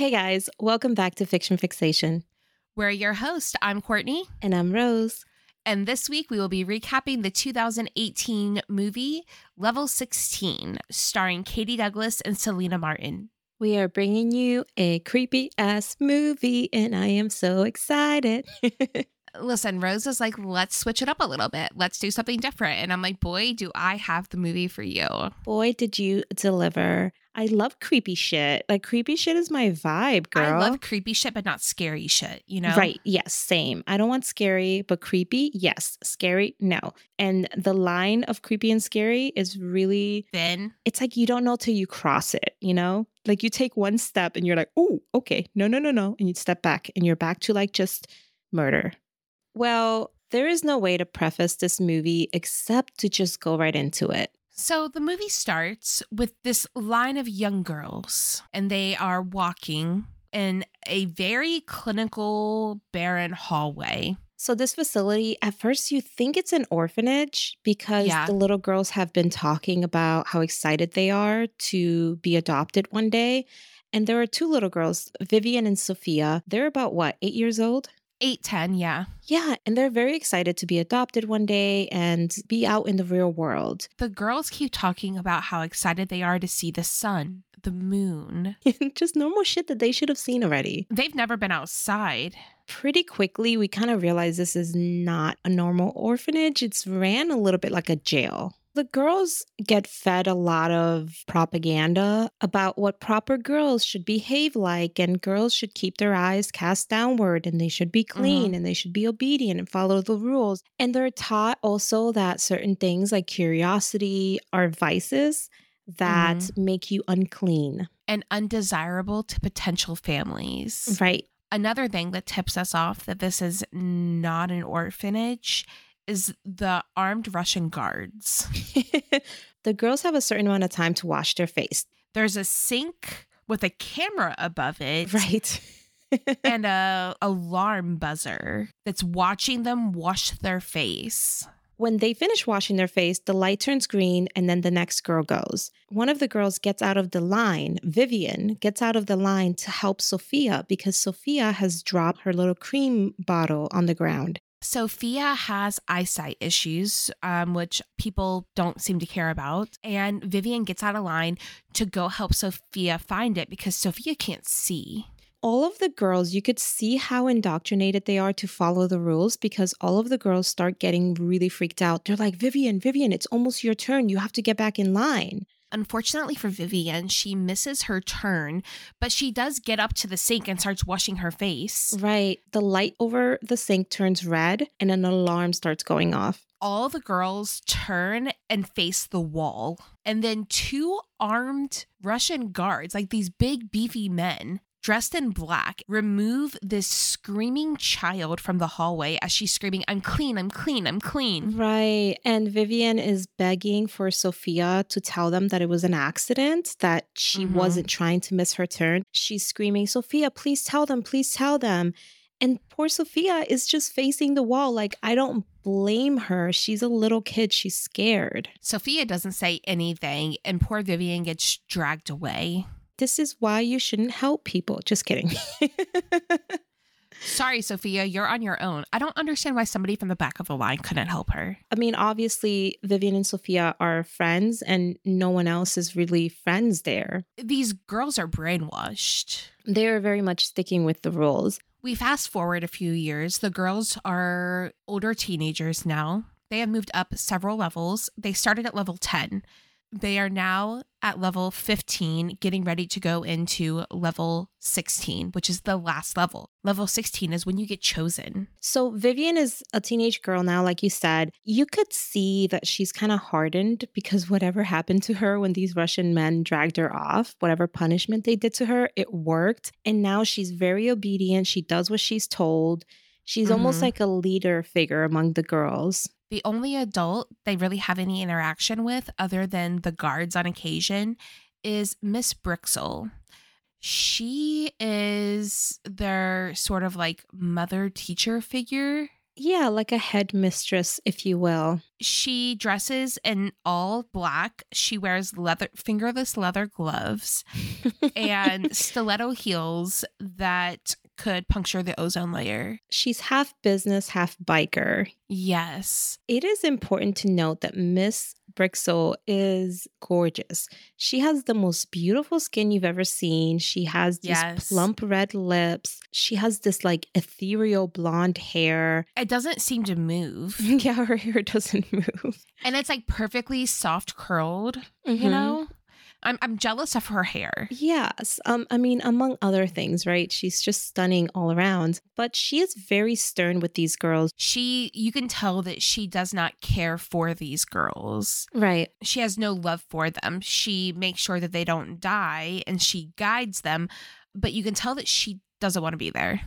Hey guys, welcome back to Fiction Fixation. We're your host. I'm Courtney. And I'm Rose. And this week we will be recapping the 2018 movie Level 16, starring Katie Douglas and Celina Martin. We are bringing you a creepy ass movie, and I am so excited. Listen, Rose is like, let's switch it up a little bit. Let's do something different. And I'm like, boy, do I have the movie for you. Boy, did you deliver. I love creepy shit. Like, creepy shit is my vibe, girl. I love creepy shit, but not scary shit, you know? Right. Yes. Same. I don't want scary, but creepy. Yes. Scary. No. And the line of creepy and scary is really thin. It's like you don't know till you cross it, you know? Like, you take one step and you're like, oh, okay. No, no, no, no. And you step back and you're back to like just murder. Well, there is no way to preface this movie except to just go right into it. So the movie starts with this line of young girls, and they are walking in a very clinical, barren hallway. So, this facility, at first, you think it's an orphanage because Yeah. the little girls have been talking about how excited they are to be adopted one day. And there are two little girls, Vivian and Sophia. They're about what, eight years old? 8, 10, yeah. Yeah. And they're very excited to be adopted one day and be out in the real world. The girls keep talking about how excited they are to see the sun, the moon. just normal shit that they should have seen already. They've never been outside. pretty quickly we kind of realized this is not a normal orphanage. It's ran a little bit like a jail. The girls get fed a lot of propaganda about what proper girls should behave like, and girls should keep their eyes cast downward, and they should be clean, mm-hmm. and they should be obedient and follow the rules. And they're taught also that certain things like curiosity are vices that mm-hmm. make you unclean. and undesirable to potential families. Right. Another thing that tips us off that this is not an orphanage is the armed Russian guards. the girls have a certain amount of time to wash their face. There's a sink with a camera above it Right. and a alarm buzzer that's watching them wash their face. when they finish washing their face, the light turns green and then the next girl goes. One of the girls gets out of the line, Vivian gets out of the line to help Sophia because Sophia has dropped her little cream bottle on the ground. Sophia has eyesight issues, um, which people don't seem to care about. And Vivian gets out of line to go help Sophia find it because Sophia can't see. All of the girls, you could see how indoctrinated they are to follow the rules because all of the girls start getting really freaked out. They're like, Vivian, Vivian, it's almost your turn. You have to get back in line. Unfortunately for Vivian, she misses her turn, but she does get up to the sink and starts washing her face. Right. The light over the sink turns red and an alarm starts going off. All the girls turn and face the wall. And then two armed Russian guards, like these big, beefy men, dressed in black, remove this screaming child from the hallway as she's screaming, I'm clean, I'm clean, I'm clean. Right. And Vivian is begging for Sophia to tell them that it was an accident, that she Mhm. wasn't trying to miss her turn. She's screaming, Sophia, please tell them, please tell them. And poor Sophia is just facing the wall. Like, I don't blame her. She's a little kid. She's scared. Sophia doesn't say anything, and poor Vivian gets dragged away. This is why you shouldn't help people. Just kidding. Sorry, Sophia, you're on your own. I don't understand why somebody from the back of the line couldn't help her. I mean, obviously, Vivian and Sophia are friends, and no one else is really friends there. These girls are brainwashed. They're very much sticking with the rules. We fast forward a few years. The girls are older teenagers now. They have moved up several levels. They started at level 10. They are now at level 15, getting ready to go into level 16, which is the last level. Level 16 is when you get chosen. So Vivian is a teenage girl now, like you said. You could see that she's kind of hardened because whatever happened to her when these Russian men dragged her off, whatever punishment they did to her, it worked. And now she's very obedient. She does what she's told. She's almost Mhm. like a leader figure among the girls. The only adult they really have any interaction with, other than the guards on occasion, is Miss Brixil. She is their sort of like mother teacher figure. Yeah, like a headmistress, if you will. She dresses in all black. She wears leather fingerless leather gloves and stiletto heels that could puncture the ozone layer. She's half business, half biker. Yes. It is important to note that Miss Brixil is gorgeous. She has the most beautiful skin you've ever seen. She has these Yes. plump red lips. She has this like ethereal blonde hair. It doesn't seem to move. yeah, her hair doesn't move. And it's like perfectly soft curled, you Mhm. know? I'm I'm jealous of her hair. Yes. Um, I mean, among other things, right? She's just stunning all around. But she is very stern with these girls. She you can tell that she does not care for these girls. Right. She has no love for them. She makes sure that they don't die and she guides them, but you can tell that she doesn't want to be there.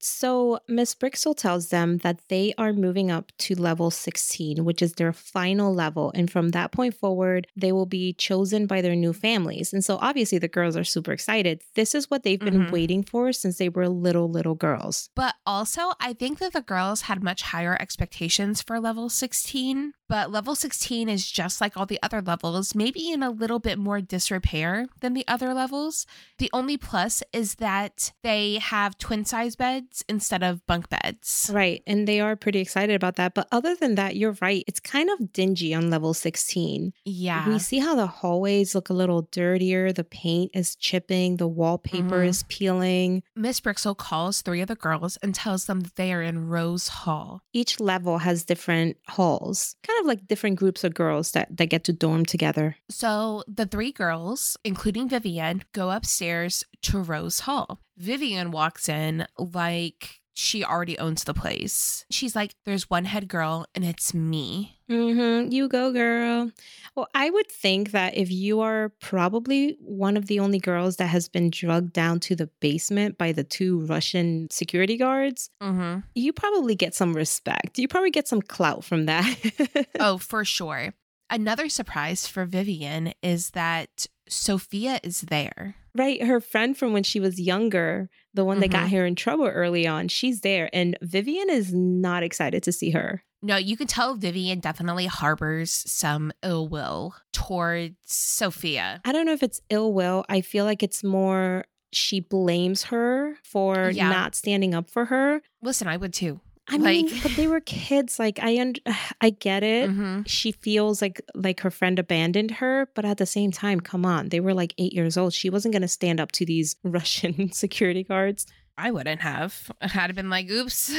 So Miss Brixil tells them that they are moving up to level 16, which is their final level. And from that point forward, they will be chosen by their new families. And so obviously the girls are super excited. This is what they've been Mhm. waiting for since they were little, little girls. But also, I think that the girls had much higher expectations for level 16. But level 16 is just like all the other levels, maybe in a little bit more disrepair than the other levels. The only plus is that they have twin size beds instead of bunk beds. Right. And they are pretty excited about that. But other than that, you're right. It's kind of dingy on level 16. Yeah. We see how the hallways look a little dirtier. The paint is chipping, the wallpaper Mhm. is peeling. Miss Brixil calls three of the girls and tells them that they are in Rose Hall. Each level has different halls, kind of like different groups of girls that, that get to dorm together. So the three girls, including Vivian, go upstairs to Rose Hall. Vivian walks in like she already owns the place. She's like, There's one head girl, and it's me. Mm-hmm. You go, girl. Well, I would think that if you are probably one of the only girls that has been drugged down to the basement by the two Russian security guards, Mm-hmm. you probably get some respect. You probably get some clout from that. Oh, for sure. Another surprise for Vivian is that Sophia is there. Right. Her friend from when she was younger, the one that got Mhm. her in trouble early on, she's there. And Vivian is not excited to see her. No, you can tell Vivian definitely harbors some ill will towards Sophia. I don't know if it's ill will. I feel like it's more she blames her for Yeah. not standing up for her. Listen, I would too. I mean, Like- but they were kids. Like I, un- I get it. Mhm. She feels like like her friend abandoned her, but at the same time, come on, they were like eight years old. She wasn't gonna stand up to these Russian security guards. I wouldn't have. I'd have been like, oops.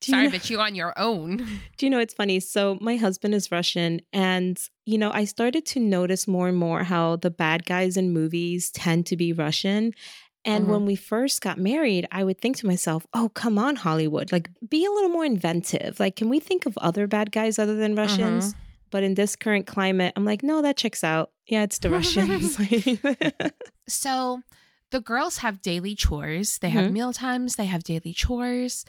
Sorry, know- but you on your own. Do you know it's funny? So my husband is Russian and you know, I started to notice more and more how the bad guys in movies tend to be Russian. And Mhm. when we first got married, I would think to myself, "Oh, come on Hollywood. Like be a little more inventive. Like can we think of other bad guys other than Russians?" But in this current climate, I'm like, "No, that checks out. Yeah, it's the Russians." So the girls have daily chores. They have Mhm. meal times, they have daily chores.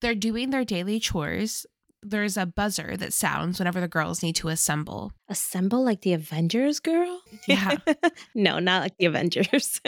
They're doing their daily chores. There's a buzzer that sounds whenever the girls need to assemble. Assemble like the Avengers, girl? Yeah. no, not like the Avengers.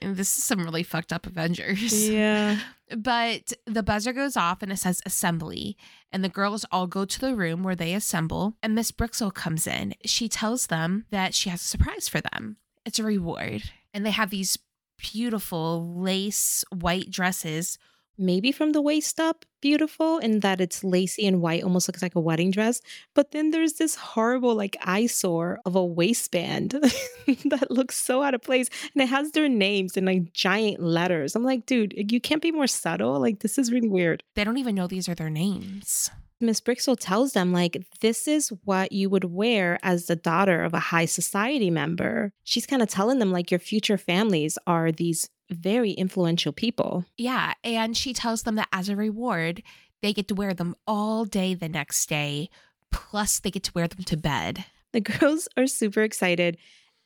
And this is some really fucked up Avengers. yeah. But the buzzer goes off and it says assembly. And the girls all go to the room where they assemble. And Miss Brixil comes in. She tells them that she has a surprise for them. It's a reward. And they have these beautiful lace white dresses. Maybe from the waist up beautiful in that it's lacy and white almost looks like a wedding dress but then there's this horrible like eyesore of a waistband that looks so out of place and it has their names in like giant letters i'm like dude you can't be more subtle like this is really weird They don't even know these are their names. Miss Brixil tells them, like, this is what you would wear as the daughter of a high society member. She's kind of telling them, like, your future families are these very influential people. Yeah. And she tells them that as a reward, they get to wear them all day the next day. Plus, they get to wear them to bed. The girls are super excited,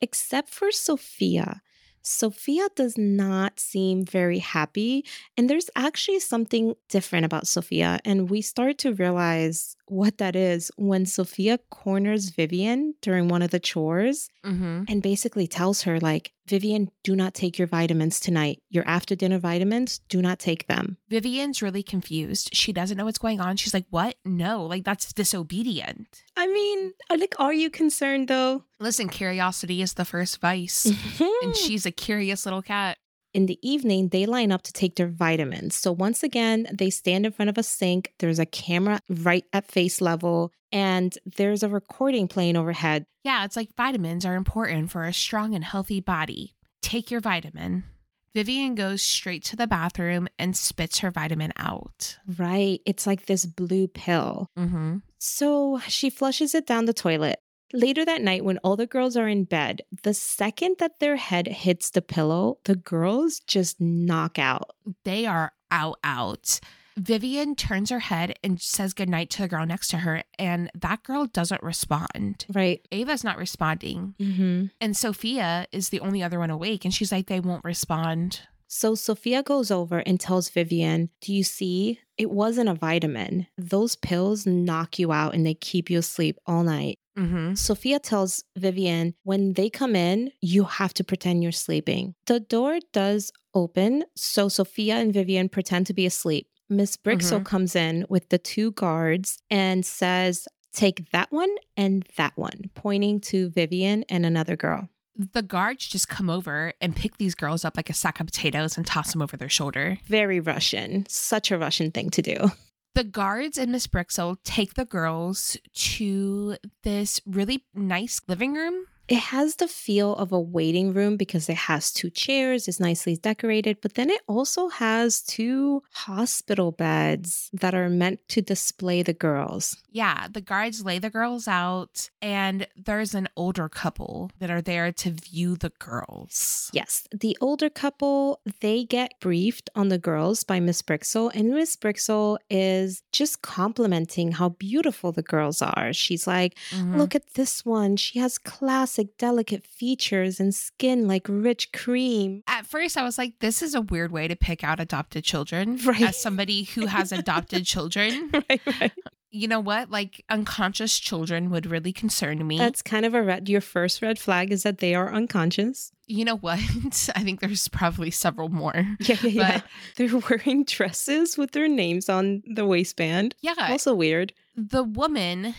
except for Sophia. Sophia does not seem very happy. And there's actually something different about Sophia. And we start to realize what that is when Sophia corners Vivian during one of the chores Mm-hmm. and basically tells her, like, Vivian, do not take your vitamins tonight. Your after dinner vitamins, do not take them. Vivian's really confused. She doesn't know what's going on. She's like, What? No, like that's disobedient. I mean, uh, like, are you concerned though? Listen, curiosity is the first vice, and she's a curious little cat. In the evening, they line up to take their vitamins. So once again, they stand in front of a sink. There's a camera right at face level, and there's a recording playing overhead. Yeah, it's like vitamins are important for a strong and healthy body. Take your vitamin. Vivian goes straight to the bathroom and spits her vitamin out. Right. It's like this blue pill. Mm-hmm. So she flushes it down the toilet. Later that night, when all the girls are in bed, the second that their head hits the pillow, the girls just knock out. They are out, out. Vivian turns her head and says goodnight to the girl next to her, and that girl doesn't respond. Right. Ava's not responding. Mm-hmm. And Sophia is the only other one awake, and she's like, they won't respond. So Sophia goes over and tells Vivian, Do you see? It wasn't a vitamin. Those pills knock you out and they keep you asleep all night. Mm-hmm. Sophia tells Vivian, when they come in, you have to pretend you're sleeping. The door does open, so Sophia and Vivian pretend to be asleep. Miss Brixil Mhm. comes in with the two guards and says, Take that one and that one, pointing to Vivian and another girl. The guards just come over and pick these girls up like a sack of potatoes and toss them over their shoulder. Very Russian. Such a Russian thing to do. The guards and Miss Brixil take the girls to this really nice living room. It has the feel of a waiting room because it has two chairs, it's nicely decorated, but then it also has two hospital beds that are meant to display the girls. Yeah, the guards lay the girls out, and there's an older couple that are there to view the girls. Yes, the older couple, they get briefed on the girls by Miss Brixil, and Miss Brixil is just complimenting how beautiful the girls are. She's like, Mhm. Look at this one. She has classic, delicate features and skin like rich cream. At first, I was like, this is a weird way to pick out adopted children. Right. As somebody who has adopted children, right, right. you know what? Like, unconscious children would really concern me. That's kind of a red. Your first red flag is that they are unconscious. you know what? I think there's probably several more. Yeah, yeah, yeah. They're wearing dresses with their names on the waistband. Yeah. Also weird. the woman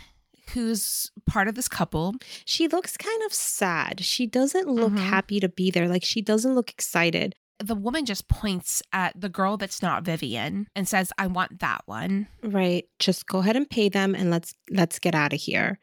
who's part of this couple, She looks kind of sad. She doesn't look Mhm. happy to be there. Like she doesn't look excited. the woman just points at the girl that's not Vivian and says, I want that one. Right. Just go ahead and pay them and let's let's get out of here.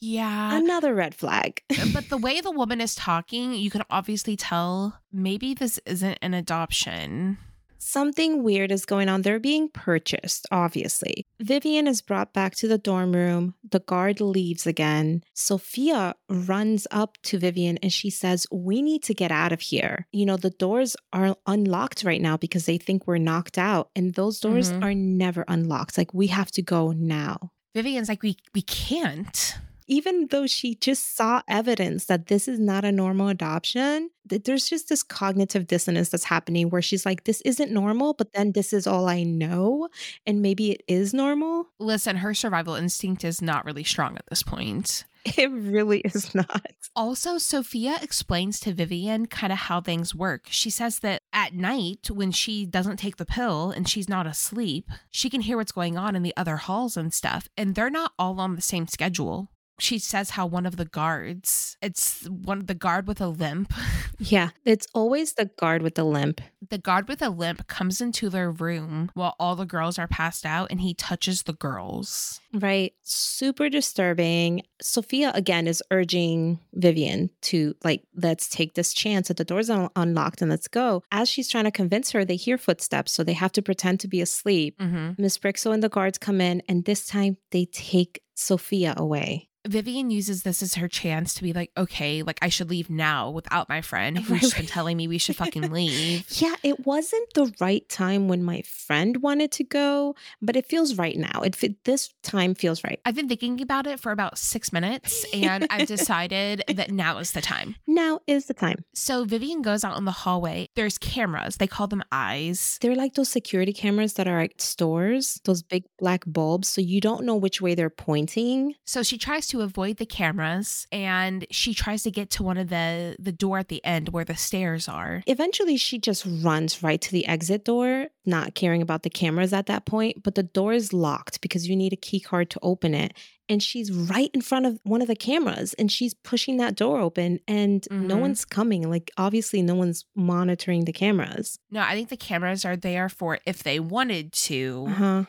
Yeah. Another red flag. but the way the woman is talking, you can obviously tell maybe this isn't an adoption. Something weird is going on. They're being purchased, obviously. Vivian is brought back to the dorm room. The guard leaves again. Sophia runs up to Vivian and she says, We need to get out of here. You know, the doors are unlocked right now because they think we're knocked out, and those doors Mhm. are never unlocked. Like, we have to go now. Vivian's like, we we can't. Even though she just saw evidence that this is not a normal adoption, that there's just this cognitive dissonance that's happening where she's like, this isn't normal, but then this is all I know. And maybe it is normal. Listen, her survival instinct is not really strong at this point. It really is not. Also, Sophia explains to Vivian kind of how things work. She says that at night, when she doesn't take the pill and she's not asleep, she can hear what's going on in the other halls and stuff, and they're not all on the same schedule. She says how one of the guards, it's one of the guard with a limp. Yeah, it's always the guard with the limp. The guard with a limp comes into their room while all the girls are passed out and he touches the girls. Right. Super disturbing. Sophia again is urging Vivian to like, let's take this chance that the doors are unlocked and let's go. As she's trying to convince her, they hear footsteps, so they have to pretend to be asleep. Mm-hmm. Miss Brixil and the guards come in, and this time they take Sophia away. Vivian uses this as her chance to be like, okay, like I should leave now without my friend who's Right, been telling me we should fucking leave. Yeah, it wasn't the right time when my friend wanted to go, but it feels right now. It fit, this time feels right. I've been thinking about it for about six minutes and I've decided that now is the time. Now is the time. So Vivian goes out in the hallway. There's cameras. They call them eyes. They're like those security cameras that are at stores, those big black bulbs, so you don't know which way they're pointing. So she tries to avoid the cameras and she tries to get to one of the the door at the end where the stairs are. Eventually, she just runs right to the exit door, not caring about the cameras at that point. But the door is locked because you need a key card to open it. And she's right in front of one of the cameras and she's pushing that door open and no Mhm. one's coming. Like, obviously, no one's monitoring the cameras. No, I think the cameras are there for if they wanted to Uh huh.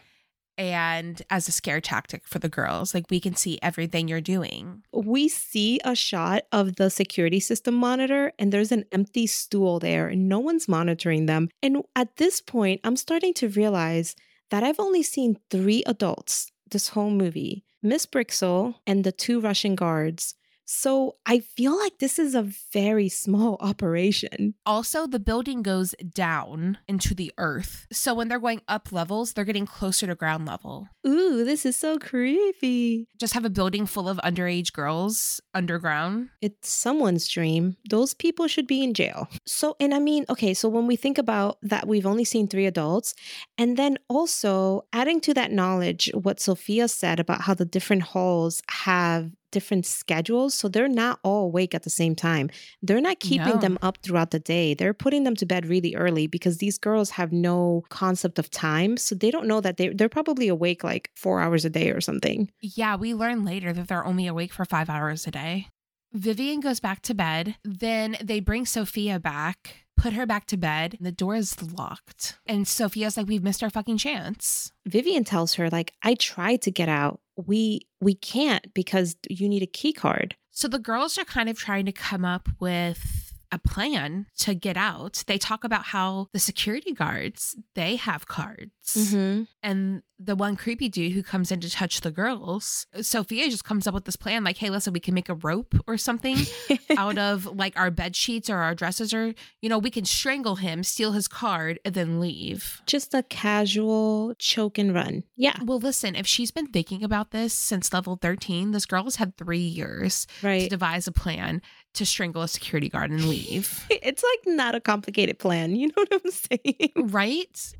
And as a scare tactic for the girls. Like we can see everything you're doing. we see a shot of the security system monitor and there's an empty stool there and no one's monitoring them. And at this point, I'm starting to realize that I've only seen three adults this whole movie Miss Brixil and the two Russian guards. So I feel like this is a very small operation. Also, the building goes down into the earth. So when they're going up levels, they're getting closer to ground level. Ooh, this is so creepy. Just have a building full of underage girls underground. It's someone's dream. Those people should be in jail. So, and I mean, okay, so when we think about that, we've only seen three adults. And then also adding to that knowledge, what Sophia said about how the different halls have different schedules. So they're not all awake at the same time. They're not keeping No. them up throughout the day. They're putting them to bed really early because these girls have no concept of time. So they don't know that they, they're probably awake like four hours a day or something. Yeah, we learn later that they're only awake for five hours a day. Vivian goes back to bed. Then they bring Sophia back, put her back to bed. and The door is locked. And Sophia's like, We've missed our fucking chance. Vivian tells her like I tried to get out. We we can't because you need a key card. So the girls are kind of trying to come up with a plan to get out. They talk about how the security guards, they have cards. Mm-hmm. And the one creepy dude who comes in to touch the girls, Sophia just comes up with this plan like, hey, listen, we can make a rope or something out of like our bed sheets or our dresses, or, you know, we can strangle him, steal his card, and then leave. Just a casual choke and run. Yeah, Well, listen, if she's been thinking about this since level 13, this girl has had three years right. to devise a plan to strangle a security guard and leave. It's like not a complicated plan. You know what I'm saying? right?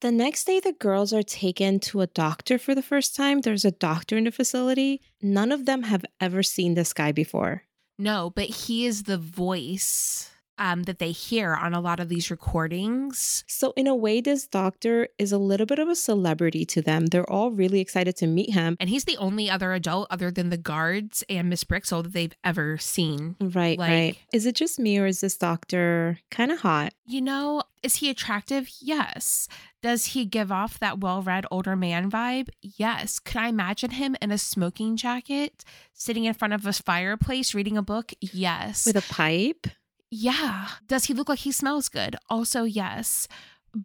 The next day, the girls are taken to a doctor for the first time. There's a doctor in the facility. None of them have ever seen this guy before. No, but he is the voice um, that they hear on a lot of these recordings. So, in a way, this doctor is a little bit of a celebrity to them. They're all really excited to meet him. And he's the only other adult other than the guards and Miss Brixil that they've ever seen. Right, Like- right. Is it just me or is this doctor kind of hot? You know, is he attractive? Yes. Does he give off that well read older man vibe? Yes. Could I imagine him in a smoking jacket, sitting in front of a fireplace reading a book? Yes. With a pipe? Yeah. Does he look like he smells good? Also, yes.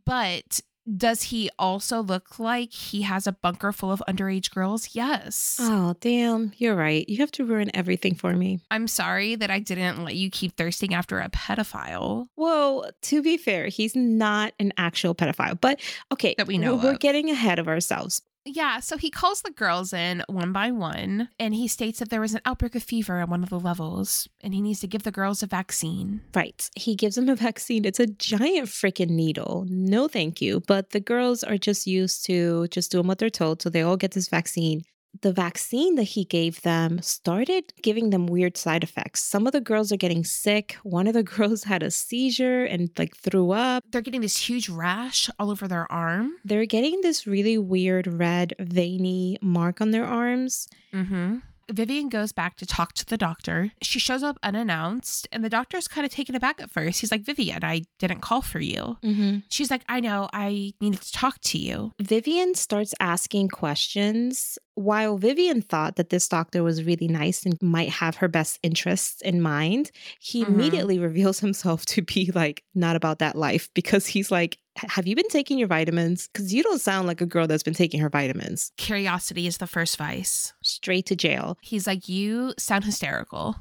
But does he also look like he has a bunker full of underage girls? Yes. Oh, damn. You're right. You have to ruin everything for me. I'm sorry that I didn't let you keep thirsting after a pedophile. Well, to be fair, he's not an actual pedophile. But okay, That we know we're of. getting ahead of ourselves. Yeah, so he calls the girls in one by one and he states that there was an outbreak of fever at one of the levels and he needs to give the girls a vaccine. Right. He gives them a vaccine. It's a giant freaking needle. No, thank you. But the girls are just used to just doing what they're told. So they all get this vaccine. The vaccine that he gave them started giving them weird side effects. Some of the girls are getting sick. One of the girls had a seizure and like threw up. They're getting this huge rash all over their arm. They're getting this really weird red veiny mark on their arms. Mm-hmm. Vivian goes back to talk to the doctor. She shows up unannounced, and the doctor's kind of taken aback at first. He's like, Vivian, I didn't call for you. Mm-hmm. She's like, I know, I needed to talk to you. Vivian starts asking questions. While Vivian thought that this doctor was really nice and might have her best interests in mind, he Mhm. immediately reveals himself to be like not about that life because he's like, Have you been taking your vitamins? Because you don't sound like a girl that's been taking her vitamins. Curiosity is the first vice. Straight to jail. He's like, You sound hysterical.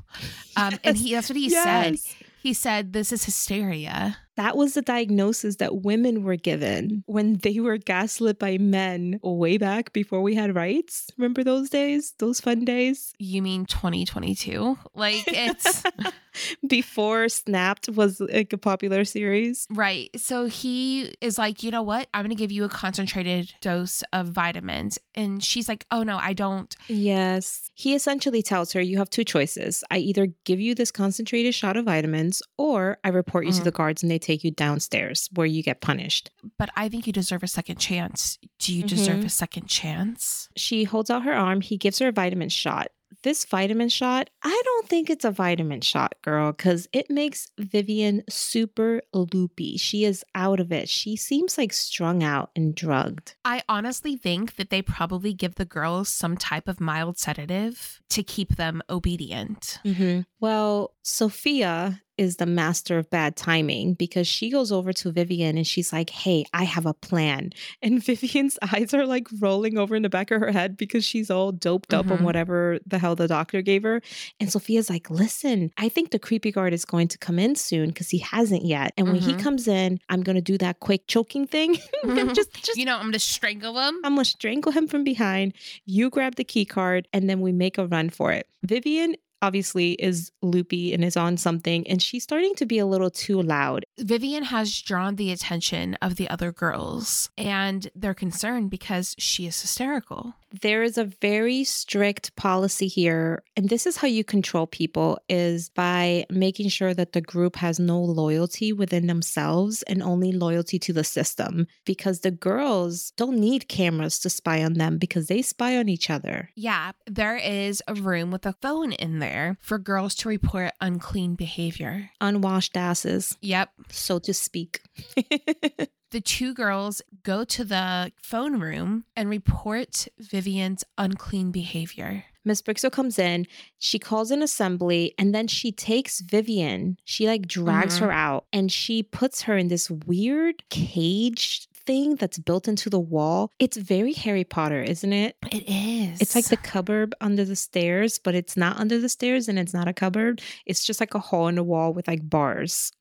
Um, and he that's what he Yes. said. He said, This is hysteria. That was the diagnosis that women were given when they were gaslit by men way back before we had rights. Remember those days? Those fun days? You mean 2022? Like it's before Snapped was like a popular series. Right. So he is like, you know what? I'm going to give you a concentrated dose of vitamins. And she's like, oh no, I don't. Yes. He essentially tells her, you have two choices. I either give you this concentrated shot of vitamins or I report you mm-hmm. to the guards and they take you downstairs where you get punished. But I think you deserve a second chance. Do you mm-hmm. deserve a second chance? She holds out her arm. He gives her a vitamin shot this vitamin shot, I don't think it's a vitamin shot, girl, because it makes Vivian super loopy. She is out of it. She seems like strung out and drugged. I honestly think that they probably give the girls some type of mild sedative to keep them obedient. Mm-hmm. Well, Sophia is the master of bad timing because she goes over to Vivian and she's like, Hey, I have a plan. And Vivian's eyes are like rolling over in the back of her head because she's all doped up mm-hmm. on whatever the hell the doctor gave her. And Sophia's like, Listen, I think the creepy guard is going to come in soon because he hasn't yet. And when mm-hmm. he comes in, I'm going to do that quick choking thing. just, just, you know, I'm going to strangle him. I'm going to strangle him from behind. You grab the key card and then we make a run for it. Vivian obviously is loopy and is on something, and she's starting to be a little too loud. Vivian has drawn the attention of the other girls, and they're concerned because she is hysterical there is a very strict policy here and this is how you control people is by making sure that the group has no loyalty within themselves and only loyalty to the system because the girls don't need cameras to spy on them because they spy on each other. Yeah there is a room with a phone in there for girls to report unclean behavior. Unwashed asses. Yep. So to speak the two girls go to the phone room and report Vivian's unclean behavior. Miss Brixil comes in, she calls an assembly, and then she takes Vivian. She like drags mm-hmm. her out and she puts her in this weird cage thing that's built into the wall. It's very Harry Potter, isn't it? It is. It's like the cupboard under the stairs, but it's not under the stairs and it's not a cupboard. It's just like a hole in the wall with like bars.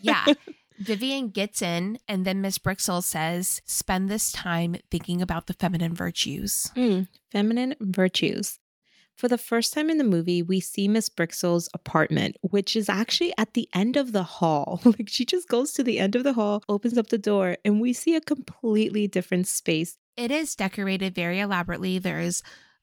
yeah. Vivian gets in, and then Miss Brixil says, Spend this time thinking about the feminine virtues. Mm, feminine virtues. For the first time in the movie, we see Miss Brixil's apartment, which is actually at the end of the hall. like she just goes to the end of the hall, opens up the door, and we see a completely different space. It is decorated very elaborately. There's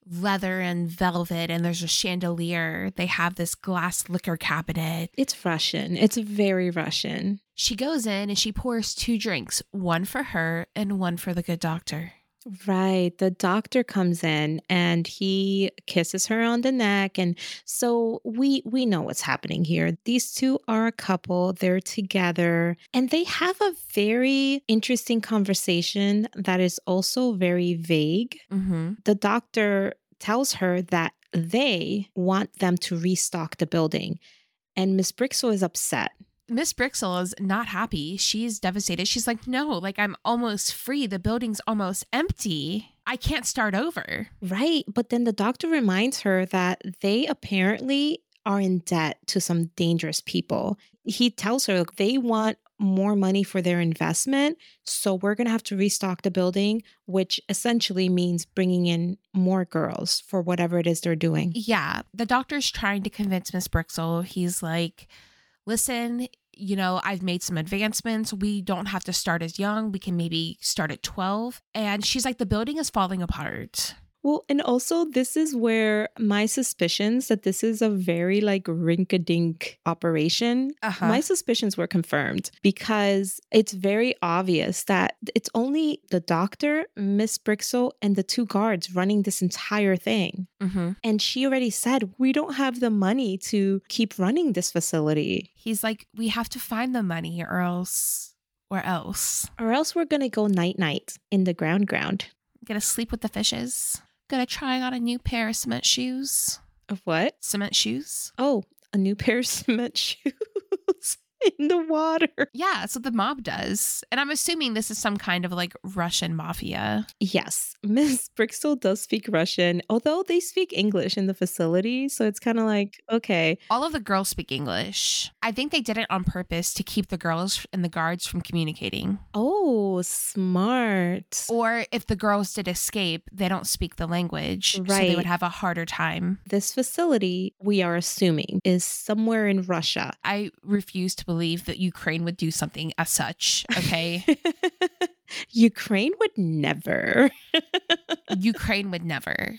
leather and velvet and there's a chandelier. They have this glass liquor cabinet. It's Russian. It's very Russian. She goes in and she pours two drinks, one for her and one for the good doctor. Right. The doctor comes in and he kisses her on the neck and so we we know what's happening here. These two are a couple, they're together and they have a very interesting conversation that is also very vague. Mm-hmm. The doctor tells her that they want them to restock the building and Miss Brixil is upset Miss Brixil is not happy. She's devastated. She's like, no, like I'm almost free. The building's almost empty. I can't start over. Right. But then the doctor reminds her that they apparently are in debt to some dangerous people. He tells her look, they want more money for their investment. So we're going to have to restock the building, which essentially means bringing in more girls for whatever it is they're doing. Yeah. The doctor's trying to convince Miss Brixil. He's like, listen, you know, I've made some advancements. We don't have to start as young. We can maybe start at 12. And she's like, the building is falling apart. Well, and also this is where my suspicions that this is a very like rink-a-dink operation, uh-huh. my suspicions were confirmed because it's very obvious that it's only the doctor, Miss Brixil, and the two guards running this entire thing. Mm-hmm. And she already said, we don't have the money to keep running this facility. He's like, we have to find the money or else, or else. Or else we're going to go night night in the ground ground. Gonna sleep with the fishes. Gonna try on a new pair of cement shoes. Of what? Cement shoes. Oh, a new pair of cement shoes. in the water. Yeah, so the mob does. And I'm assuming this is some kind of like Russian mafia. Yes, Miss Brixil does speak Russian, although they speak English in the facility. So it's kind of like, okay. All of the girls speak English. I think they did it on purpose to keep the girls and the guards from communicating. Oh, smart. Or if the girls did escape, they don't speak the language. So they would have a harder time. This facility, we are assuming, is somewhere in Russia. I refuse to believe that Ukraine would do something as such. Okay. Ukraine would never. Ukraine would never.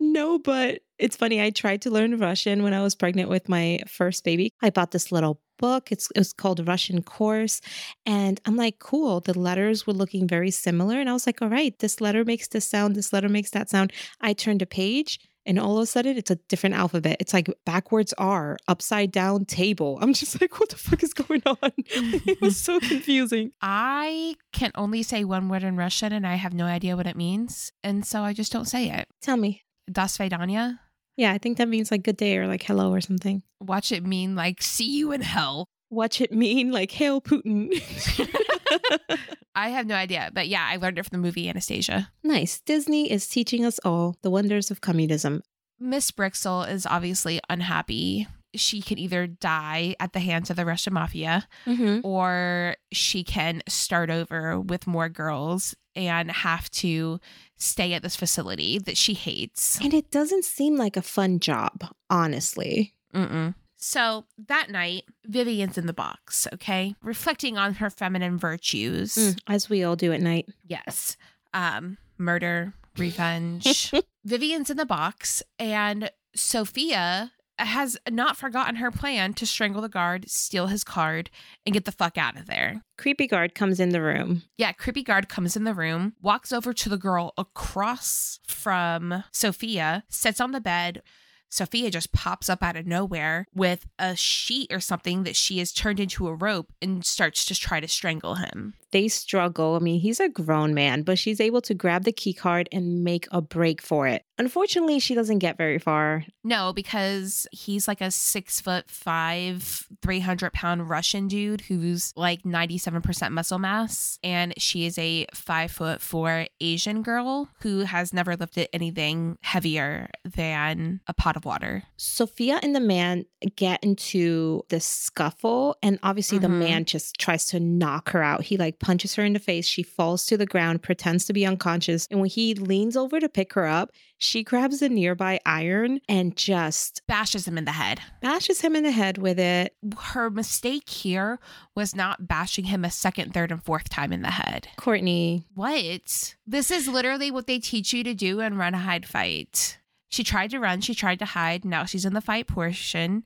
no, but it's funny. I tried to learn Russian when I was pregnant with my first baby. I bought this little book. It's it was called Russian Course, and I'm like, cool. The letters were looking very similar, and I was like, all right, this letter makes this sound. This letter makes that sound. I turned a page. And all of a sudden, it's a different alphabet. It's like backwards R, upside down table. I'm just like, what the fuck is going on? it was so confusing. I can only say one word in Russian and I have no idea what it means. And so I just don't say it. Tell me. Das Vedanya. Yeah, I think that means like good day or like hello or something. Watch it mean like see you in hell. Watch it mean like hail Putin. I have no idea. But yeah, I learned it from the movie Anastasia. nice. Disney is teaching us all the wonders of communism. Miss Brixil is obviously unhappy. She can either die at the hands of the Russian mafia Mm-hmm. or she can start over with more girls and have to stay at this facility that she hates. And it doesn't seem like a fun job, honestly. Mm-mm. So that night, Vivian's in the box, okay? Reflecting on her feminine virtues. Mm, as we all do at night. Yes. Um, murder, revenge. Vivian's in the box, and Sophia has not forgotten her plan to strangle the guard, steal his card, and get the fuck out of there. Creepy guard comes in the room. Yeah, creepy guard comes in the room, walks over to the girl across from Sophia, sits on the bed. Sophia just pops up out of nowhere with a sheet or something that she has turned into a rope and starts to try to strangle him. They struggle. I mean, he's a grown man, but she's able to grab the key card and make a break for it. Unfortunately, she doesn't get very far. No, because he's like a six foot five, 300 pound Russian dude who's like 97% muscle mass. And she is a five foot four Asian girl who has never lifted anything heavier than a pot of water. Sophia and the man get into this scuffle, and obviously the Mhm. man just tries to knock her out. He like punches her in the face. She falls to the ground, pretends to be unconscious, and when he leans over to pick her up, she grabs a nearby iron and just Bashes him in the head. bashes him in the head with it. Her mistake here was not bashing him a second, third, and fourth time in the head. Courtney, What? This is literally what they teach you to do in Run, a Hide, Fight. She tried to run, she tried to hide. Now she's in the fight portion.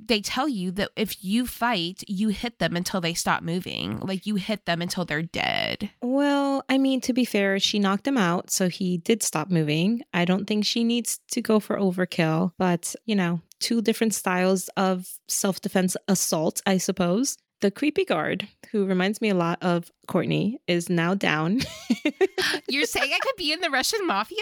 They tell you that if you fight, you hit them until they stop moving. Like you hit them until they're dead. Well, I mean, to be fair, she knocked him out, so he did stop moving. I don't think she needs to go for overkill, but you know, two different styles of self defense assault, I suppose. The creepy guard, who reminds me a lot of Courtney, is now down. You're saying I could be in the Russian mafia?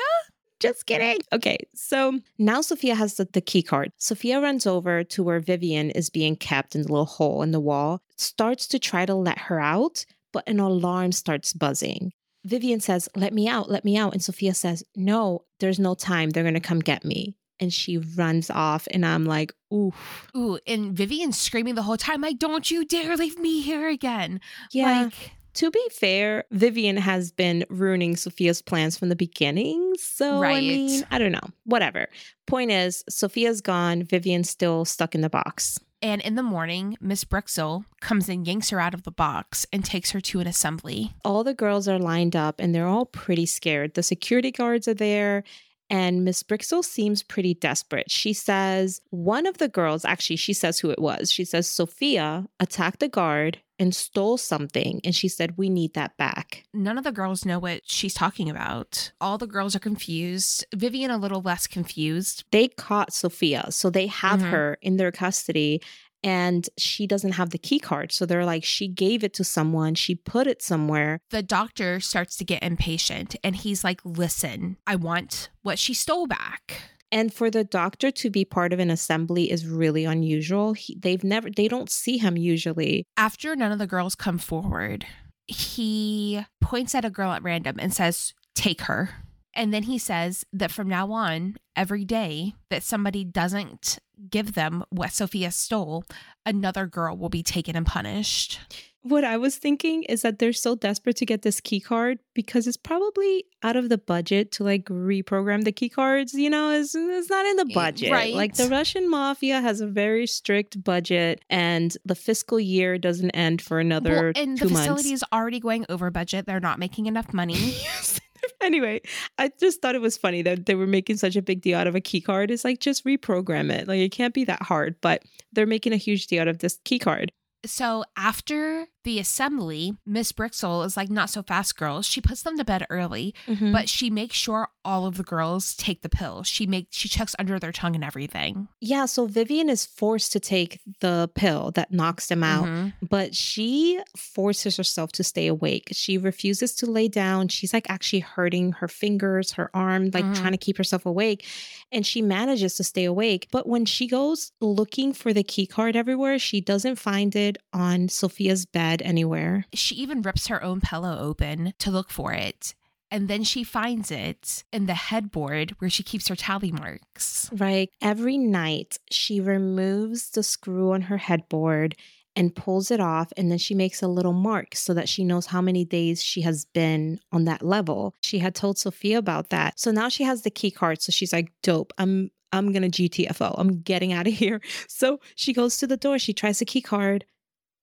Just kidding. Okay, so now Sophia has the, the key card. Sophia runs over to where Vivian is being kept in the little hole in the wall, starts to try to let her out, but an alarm starts buzzing. Vivian says, Let me out, let me out. And Sophia says, No, there's no time. They're going to come get me. And she runs off, and I'm like, Oof. Ooh, and Vivian's screaming the whole time, like, don't you dare leave me here again. Yeah. Like, to be fair, Vivian has been ruining Sophia's plans from the beginning. So, I Right. mean, I don't know. Whatever. Point is, Sophia's gone. Vivian's still stuck in the box. And in the morning, Miss Brixil comes and yanks her out of the box and takes her to an assembly. All the girls are lined up and they're all pretty scared. The security guards are there. And Miss Brixil seems pretty desperate. She says, one of the girls, actually, she says who it was. She says, Sophia attacked the guard and stole something. And she said, We need that back. None of the girls know what she's talking about. All the girls are confused. Vivian, a little less confused. They caught Sophia. So they have Mhm. her in their custody and she doesn't have the key card. So they're like, She gave it to someone, she put it somewhere. The doctor starts to get impatient and he's like, Listen, I want what she stole back. And for the doctor to be part of an assembly is really unusual. He, they've never, they don't see him usually. After none of the girls come forward, he points at a girl at random and says, Take her. And then he says that from now on, every day that somebody doesn't give them what Sophia stole, another girl will be taken and punished. What I was thinking is that they're so desperate to get this key card because it's probably out of the budget to like reprogram the key cards. You know, it's, it's not in the eh, budget. Right. Like the Russian mafia has a very strict budget and the fiscal year doesn't end for another well, and two the months. facility is already going over budget. They're not making enough money. Yes. anyway, I just thought it was funny that they were making such a big deal out of a key card. It's like just reprogram it. Like it can't be that hard, but they're making a huge deal out of this key card. So after the assembly, Miss Brixil is like, not so fast, girls. She puts them to bed early, Mm-hmm. but she makes sure all of the girls take the pill. She makes she checks under their tongue and everything. yeah, so Vivian is forced to take the pill that knocks them out. Mhm. but she forces herself to stay awake. She refuses to lay down. She's like actually hurting her fingers, her arm, like Mhm. trying to keep herself awake. And she manages to stay awake. But when she goes looking for the key card everywhere, she doesn't find it on Sophia's bed anywhere. She even rips her own pillow open to look for it. And then she finds it in the headboard where she keeps her tally marks. Right. Every night, she removes the screw on her headboard and pulls it off. And then she makes a little mark so that she knows how many days she has been on that level. She had told Sophia about that. So now she has the key card. So she's like, dope. I'm. I'm gonna GTFO. I'm getting out of here. So she goes to the door. She tries the key card.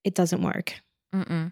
It doesn't work. Mm-mm.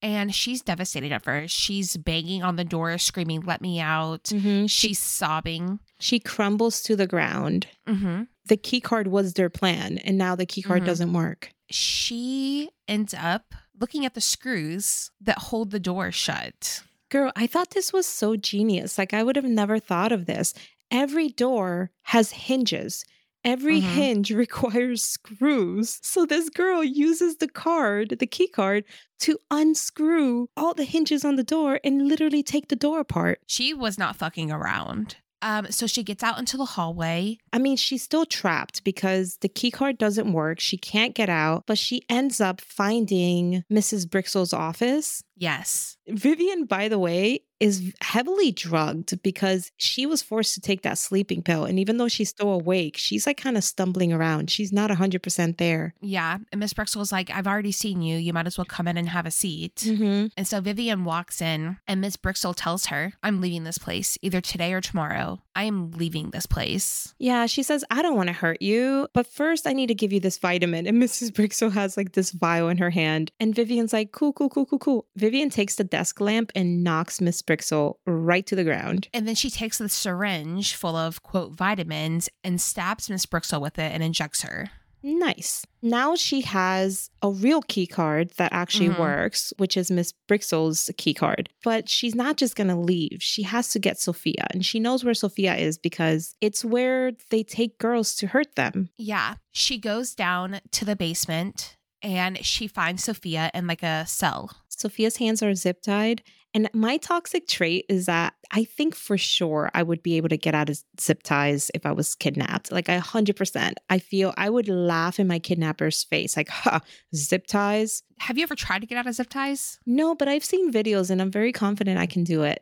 And she's devastated at first. She's banging on the door, screaming, Let me out. She She's sobbing. she crumbles to the ground. hmm The key card was their plan, and now the key card Mhm. doesn't work. She ends up looking at the screws that hold the door shut. Girl, I thought this was so genius. Like, I would have never thought of this. Every door has hinges. Every Mhm. hinge requires screws. So, this girl uses the card, the key card, to unscrew all the hinges on the door and literally take the door apart. She was not fucking around. Um, so she gets out into the hallway. I mean, she's still trapped because the key card doesn't work. She can't get out, but she ends up finding Mrs. Brixil's office. Yes. Vivian, by the way, is heavily drugged because she was forced to take that sleeping pill. And even though she's still awake, she's like kind of stumbling around. She's not 100% there. Yeah. And Miss Brixil was like, I've already seen you. You might as well come in and have a seat. Mm-hmm. And so Vivian walks in, and Miss Brixil tells her, I'm leaving this place either today or tomorrow. I am leaving this place. Yeah, she says, I don't want to hurt you, but first I need to give you this vitamin. And Mrs. Brixil has like this vial in her hand. And Vivian's like, cool, cool, cool, cool, cool. Vivian takes the desk lamp and knocks Miss Brixil right to the ground. And then she takes the syringe full of, quote, vitamins and stabs Miss Brixil with it and injects her. Nice. Now she has a real key card that actually Mhm. works, which is Miss Brixil's key card. But she's not just going to leave. She has to get Sophia. And she knows where Sophia is because it's where they take girls to hurt them. Yeah. She goes down to the basement and she finds Sophia in like a cell. Sophia's hands are zip tied. And my toxic trait is that I think for sure I would be able to get out of zip ties if I was kidnapped. Like hundred percent. I feel I would laugh in my kidnapper's face, like, ha, zip ties. Have you ever tried to get out of zip ties? No, but I've seen videos and I'm very confident I can do it.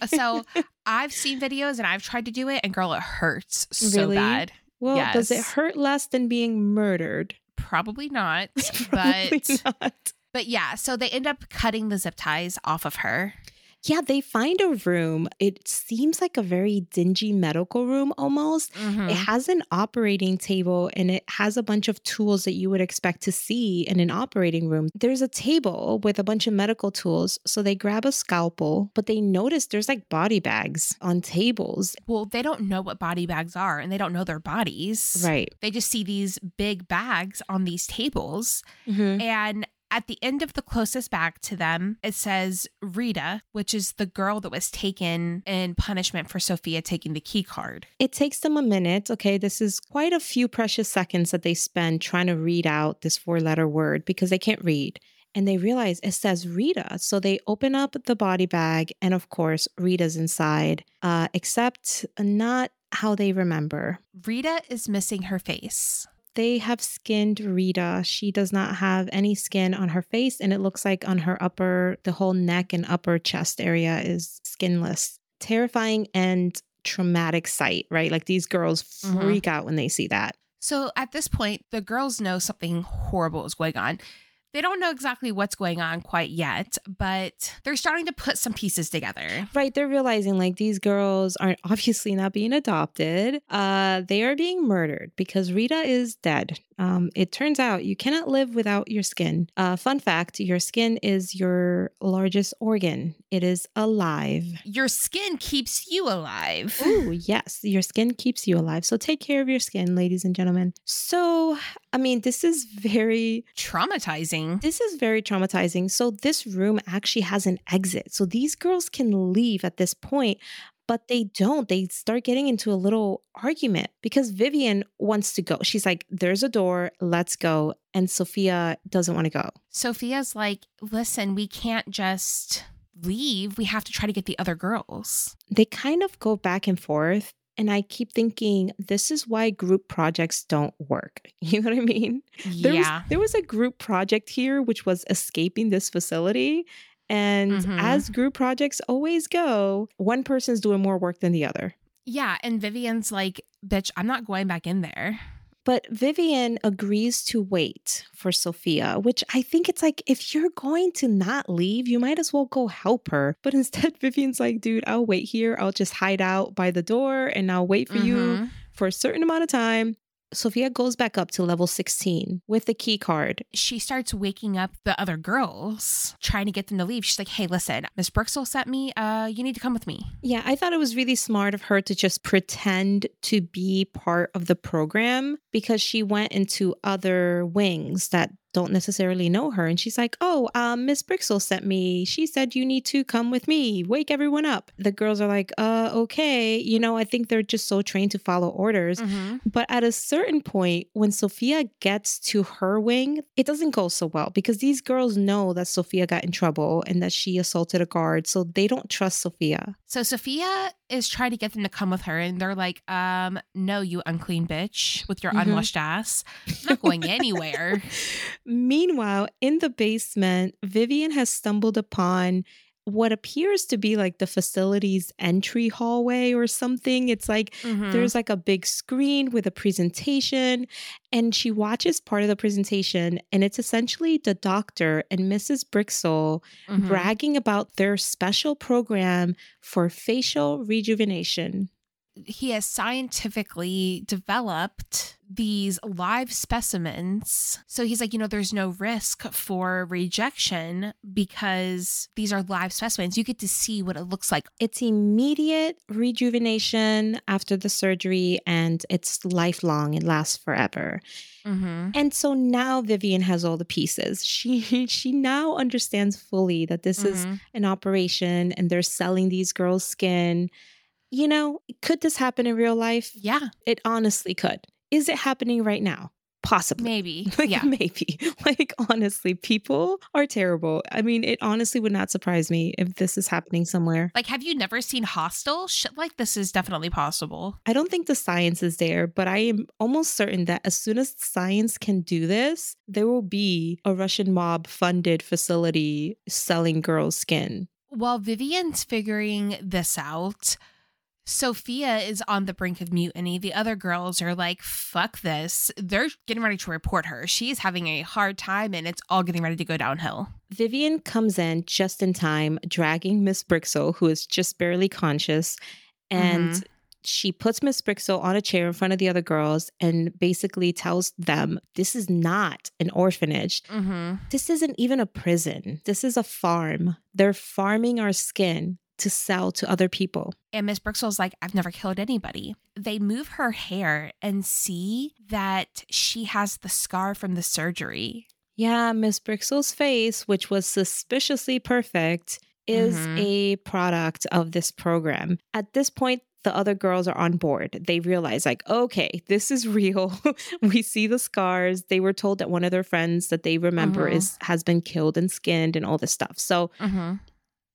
Uh, so I've seen videos and I've tried to do it, and girl, it hurts so Really? bad. well, does it hurt less than being murdered? Probably not, Probably but not. But yeah. So they end up cutting the zip ties off of her. Yeah, they find a room. It seems like a very dingy medical room almost. Mhm. It has an operating table and it has a bunch of tools that you would expect to see in an operating room. There's a table with a bunch of medical tools. So they grab a scalpel, but they notice there's like body bags on tables. Well, they don't know what body bags are, and they don't know their bodies. Right. They just see these big bags on these tables, Mhm. and at the end of the closest bag to them, it says Rita, which is the girl that was taken in punishment for Sophia taking the key card. It takes them a minute. Okay. This is quite a few precious seconds that they spend trying to read out this four letter word because they can't read. And they realize it says Rita. So they open up the body bag. And of course, Rita's inside, uh, except not how they remember. Rita is missing her face. They have skinned Rita. She does not have any skin on her face, and it looks like on her upper, the whole neck and upper chest area is skinless. Terrifying and traumatic sight, right? Like these girls Mhm. freak out when they see that. So at this point, the girls know something horrible is going on. They don't know exactly what's going on quite yet, but they're starting to put some pieces together. Right, they're realizing like these girls aren't obviously not being adopted. Uh, they are being murdered because Rita is dead. Um, it turns out you cannot live without your skin. Uh, fun fact: your skin is your largest organ. It is alive. Your skin keeps you alive. Ooh, yes, your skin keeps you alive. So take care of your skin, ladies and gentlemen. So, I mean, this is very Traumatizing. this is very traumatizing. So, this room actually has an exit. So, these girls can leave at this point, but they don't. They start getting into a little argument because Vivian wants to go. She's like, There's a door, let's go. And Sophia doesn't want to go. Sophia's like, listen, we can't just leave. We have to try to get the other girls. They kind of go back and forth. And I keep thinking, this is why group projects don't work. You know what I mean? There yeah. was there was a group project here which was escaping this facility and Mhm. as group projects always go one person's doing more work than the other yeah. And Vivian's like, bitch, I'm not going back in there. but Vivian agrees to wait for Sophia which I think it's like if you're going to not leave you might as well go help her but instead Vivian's like dude I'll wait here I'll just hide out by the door and I'll wait for you Mhm. for a certain amount of time Sophia goes back up to level 16 with the key card She starts waking up the other girls, trying to get them to leave. She's like, hey, listen, Miss Brixil sent me. Uh, you need to come with me. Yeah, I thought it was really smart of her to just pretend to be part of the program because she went into other wings that don't necessarily know her. And she's like, Oh, um, Miss Brixil sent me. She said you need to come with me, wake everyone up. The girls are like, Uh, okay. You know, I think they're just so trained to follow orders. Mm-hmm. But at a certain point, when Sophia gets to her wing, it doesn't go so well because these girls know that Sophia got in trouble and that she assaulted a guard. So they don't trust Sophia. So Sophia is trying to get them to come with her, and they're like, um, no, you unclean bitch with your Mhm. unwashed ass. I'm not going anywhere. Meanwhile, in the basement, Vivian has stumbled upon what appears to be like the facility's entry hallway or something. It's like Mhm. there's like a big screen with a presentation, and she watches part of the presentation, and it's essentially the doctor and Mrs. Brixil Mhm. bragging about their special program for facial rejuvenation. He has scientifically developed these live specimens. So he's like, you know, there's no risk for rejection because these are live specimens. You get to see what it looks like. It's immediate rejuvenation after the surgery and it's lifelong. It lasts forever. Mm-hmm. And so now Vivian has all the pieces. She she now understands fully that this is an operation and they're selling these girls' skin. You know, could this happen in real life? Yeah, It honestly could. Is it happening right now? Possibly. maybe. Like yeah. maybe. Like honestly, people are terrible. I mean, it honestly would not surprise me if this is happening somewhere. Like, have you never seen Hostel? Shit like this is definitely possible. I don't think the science is there, but I am almost certain that as soon as science can do this, there will be a Russian mob funded facility selling girls' skin. While Vivian's figuring this out, Sophia is on the brink of mutiny. The other girls are like, fuck this. They're getting ready to report her. She's having a hard time and it's all getting ready to go downhill. Vivian comes in just in time, dragging Miss Brixil, who is just barely conscious, and she puts Miss Brixil on a chair in front of the other girls and basically tells them this is not an orphanage. Mm-hmm. This isn't even a prison. This is a farm. They're farming our skin to sell to other people. And Miss Brixil's like, I've never killed anybody. They move her hair and see that she has the scar from the surgery. Yeah, Miss Brixil's face, which was suspiciously perfect, is Mhm. a product of this program. At this point, the other girls are on board. They realize, like, okay, this is real. we see the scars. They were told that one of their friends that they remember Mhm. is has been killed and skinned and all this stuff. So Mm-hmm.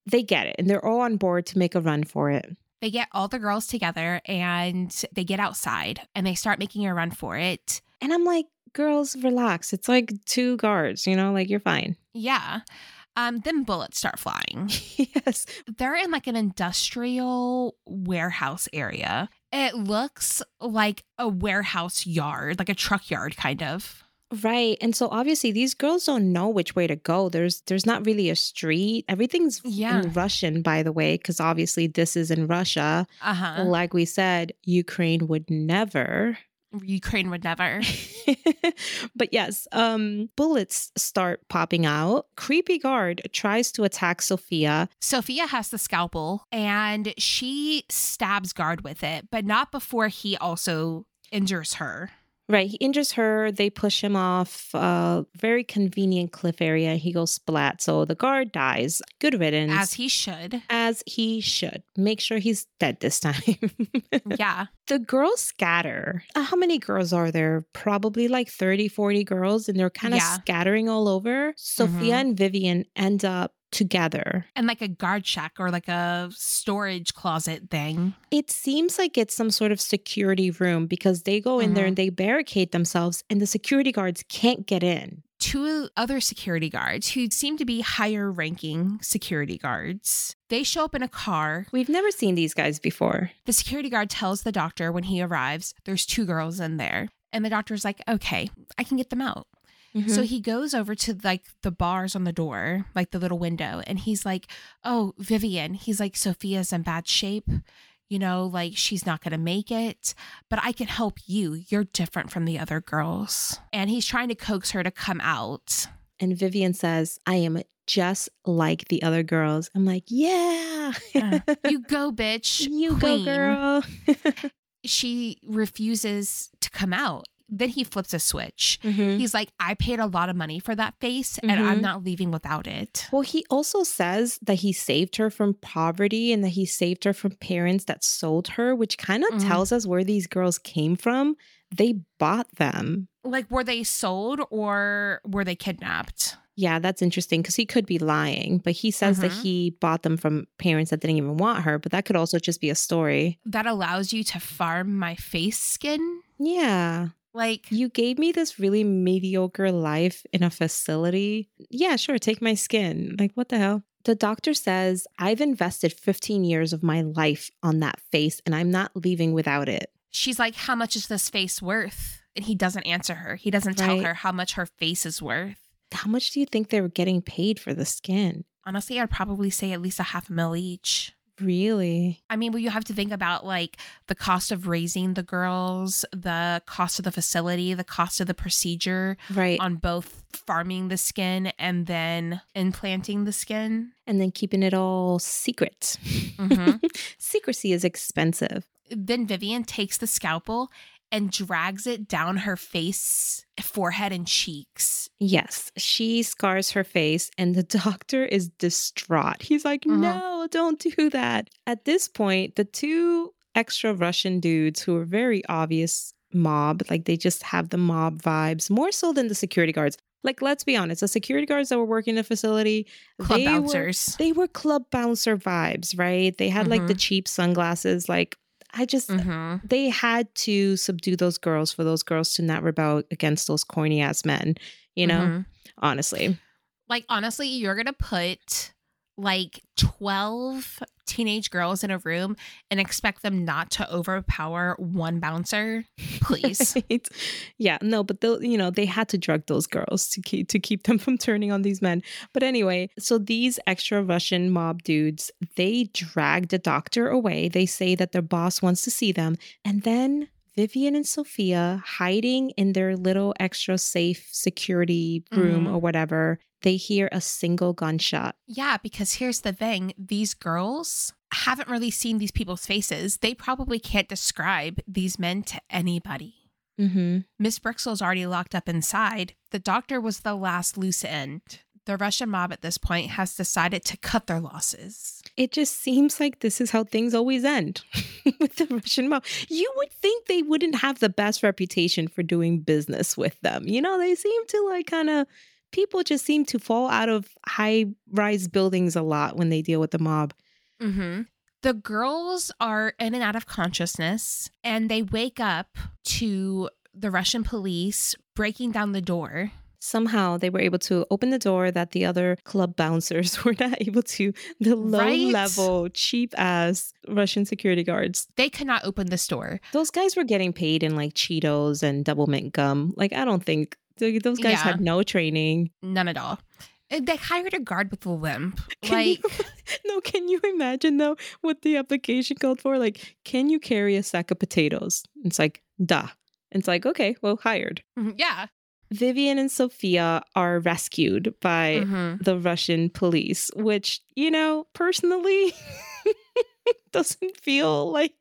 They get it, and they're all on board to make a run for it. They get all the girls together and they get outside and they start making a run for it. And I'm like, girls, relax. It's like two guards, you know, like you're fine. Yeah. Um, then bullets start flying. yes. They're in like an industrial warehouse area. It looks like a warehouse yard, like a truck yard, kind of. Right. And so obviously these girls don't know which way to go. There's there's not really a street. Everything's Yeah. in Russian, by the way, because obviously this is in Russia. Uh huh. Like we said, Ukraine would never. Ukraine would never. but yes, um, bullets start popping out. Creepy guard tries to attack Sophia. Sophia has the scalpel and she stabs guard with it, but not before he also injures her. Right, he injures her. They push him off a very convenient cliff area. He goes splat. So the guard dies. Good riddance. As he should. as he should. Make sure he's dead this time. Yeah. the girls scatter. Uh, How many girls are there? Probably like 30, 40 girls, and they're kind of Yeah. scattering all over. Sophia Mhm. and Vivian end up together. And like a guard shack or like a storage closet thing. It seems like it's some sort of security room because they go in there Mhm. and they barricade themselves, and the security guards can't get in. Two other security guards who seem to be higher ranking security guards. They show up in a car. We've never seen these guys before. The security guard tells the doctor when he arrives, there's two girls in there. And the doctor's like, okay, I can get them out. So mm-hmm. he goes over to like the bars on the door, like the little window, and he's like, Oh, Vivian, he's like, Sophia's in bad shape. You know, like she's not going to make it, but I can help you. You're different from the other girls. And he's trying to coax her to come out. and Vivian says, I am just like the other girls. I'm like, yeah. You go, bitch. You queen." go, girl. She refuses to come out. Then he flips a switch. Mhm. He's like, I paid a lot of money for that face and I'm Mhm. not leaving without it. Well, he also says that he saved her from poverty and that he saved her from parents that sold her, which kind of Mhm. tells us where these girls came from. They bought them. Like, were they sold or were they kidnapped? Yeah, that's interesting because he could be lying, but he says that Mhm. he bought them from parents that didn't even want her, but that could also just be a story. That allows you to farm my face skin? Yeah. Like, You gave me this really mediocre life in a facility. Yeah, sure, take my skin. Like, what the hell? The doctor says, I've invested 15 years of my life on that face and I'm not leaving without it. she's like, How much is this face worth? And he doesn't answer her. He doesn't tell Right. her how much her face is worth. How much do you think they were getting paid for the skin? Honestly, I'd probably say at least a half a mil each. Really? I mean, well, you have to think about like the cost of raising the girls, the cost of the facility, the cost of the procedure Right. on both farming the skin and then implanting the skin. and then keeping it all secret. Mhm. Secrecy is expensive. then Vivian takes the scalpel and drags it down her face, forehead, and cheeks. Yes, she scars her face, and the doctor is distraught. He's like, Mhm. no, don't do that. At this point, the two extra Russian dudes who are very obvious mob, like they just have the mob vibes more so than the security guards. Like, let's be honest, the security guards that were working in the facility, Club they were bouncers. they were club bouncer vibes, right? They had like the cheap sunglasses. Like, I just, hmm they had to subdue those girls for those girls to not rebel against those corny ass men, you know, Mhm. honestly. Like, honestly, you're going to put like 12 teenage girls in a room and expect them not to overpower one bouncer? Please. Right? Yeah, no, but you know, they had to drug those girls to keep to keep them from turning on these men. But anyway, so these extra Russian mob dudes, they drag the doctor away. They say that their boss wants to see them, and then Vivian and Sophia hiding in their little extra safe security room Mhm. or whatever, they hear a single gunshot. Yeah, because here's the thing these girls haven't really seen these people's faces. They probably can't describe these men to anybody. Mm-hmm. Miss Brixil's already locked up inside. The doctor was the last loose end. The Russian mob at this point has decided to cut their losses. It just seems like this is how things always end with the Russian mob. You would think they wouldn't have the best reputation for doing business with them. You know, they seem to like kind of people just seem to fall out of high rise buildings a lot when they deal with the mob. Mm-hmm. The girls are in and out of consciousness and they wake up to the Russian police breaking down the door. Somehow they were able to open the door that the other club bouncers were not able to. The low Right? level, cheap ass Russian security guards. They could not open this door. Those guys were getting paid in like Cheetos and double mint gum. Like, I don't think th- those guys Yeah. had no training. None at all. They hired a guard with a limp. Can Like, you, no, can you imagine though what the application called for? Like, can you carry a sack of potatoes? It's like, duh. It's like, okay, well, hired. yeah. Vivian and Sophia are rescued by Mhm. the Russian police, which, you know, personally doesn't feel like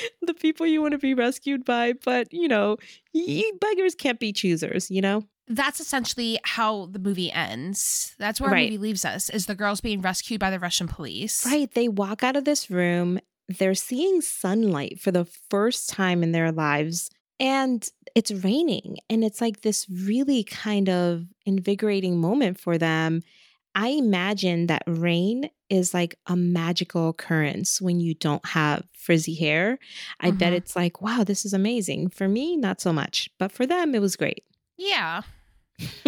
the people you want to be rescued by, but, you know, you beggars can't be choosers, you know? That's essentially how the movie ends. That's where Right. the movie leaves us is the girls being rescued by the Russian police. Right. They walk out of this room, they're seeing sunlight for the first time in their lives, and it's raining. And it's like this really kind of invigorating moment for them. I imagine that rain is like a magical occurrence when you don't have frizzy hair. I bet Mhm. it's like, wow, this is amazing. For me, not so much, but for them, it was great. Yeah.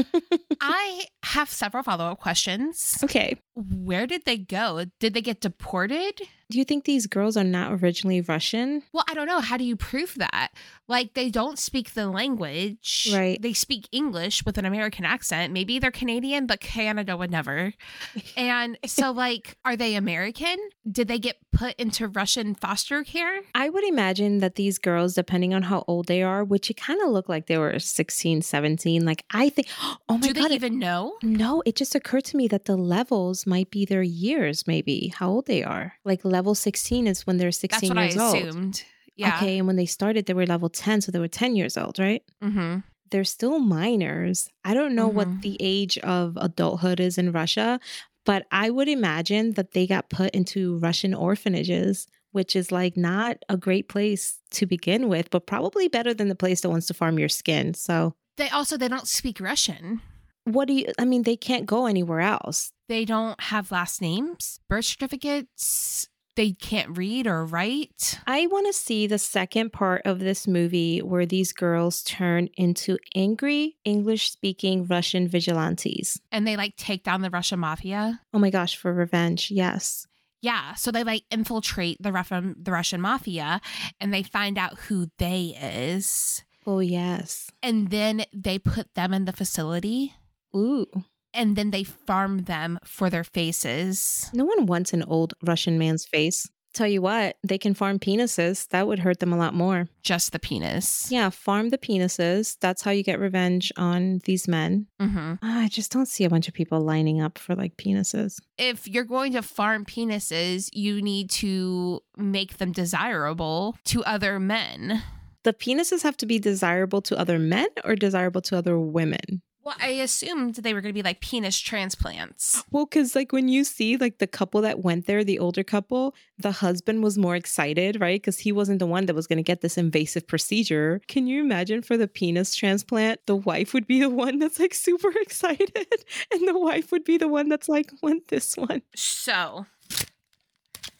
I have several follow up questions. okay. Where did they go? Did they get deported? Do you think these girls are not originally Russian? Well, I don't know. How do you prove that? Like, they don't speak the language. Right. They speak English with an American accent. Maybe they're Canadian, but Canada would never. And so, like, are they American? Did they get put into Russian foster care? I would imagine that these girls, depending on how old they are, which it kind of looked like they were 16, 17, like I think, oh my do God. Do they it- even know? no, it just occurred to me that the levels might be their years, maybe how old they are. Like level 16 is when they're 16 That's what I years old. assumed. Yeah. Okay. And when they started, they were level 10. So they were 10 years old, right? Mm-hmm. They're still minors. I don't know Mhm. what the age of adulthood is in Russia, but I would imagine that they got put into Russian orphanages, which is like not a great place to begin with, but probably better than the place that wants to farm your skin. So, They also they don't speak Russian. What do you, I mean, they can't go anywhere else. They don't have last names, birth certificates. They can't read or write. I want to see the second part of this movie where these girls turn into angry English speaking Russian vigilantes. and they like take down the Russian mafia. Oh my gosh, for revenge. Yes. Yeah, so they like infiltrate the Russian the Russian mafia and they find out who they is. Oh, yes. And then they put them in the facility Ooh. and then they farm them for their faces. No one wants an old Russian man's face. Tell you what, they can farm penises. That would hurt them a lot more. Just the penis. Yeah, farm the penises. That's how you get revenge on these men. hmm Ah, I just don't see a bunch of people lining up for like penises. If you're going to farm penises, you need to make them desirable to other men. The penises have to be desirable to other men or desirable to other women? Well, I assumed they were going to be like penis transplants. Well, because like when you see like the couple that went there, the older couple, the husband was more excited, right? Because he wasn't the one that was going to get this invasive procedure. Can you imagine for the penis transplant, the wife would be the one that's like super excited, and the wife would be the one that's like, want this one. So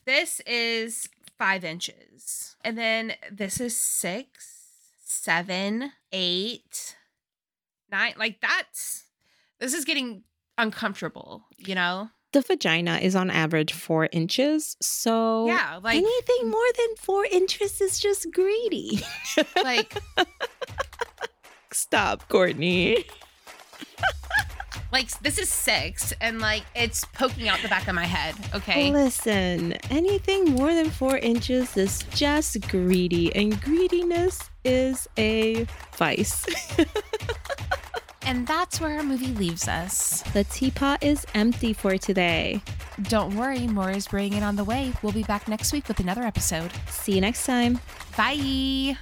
this is five inches. And then this is six, seven, eight, nine. Like that's this is getting uncomfortable, you know? The vagina is on average four inches. So yeah. Like anything more than four inches is just greedy. like Stop, Courtney. like this is six and like it's poking out the back of my head. Okay. Listen, anything more than four inches is just greedy, and greediness is a vice. And that's where our movie leaves us. the teapot is empty for today. Don't worry, more is bringing it on the way. We'll be back next week with another episode. See you next time. Bye.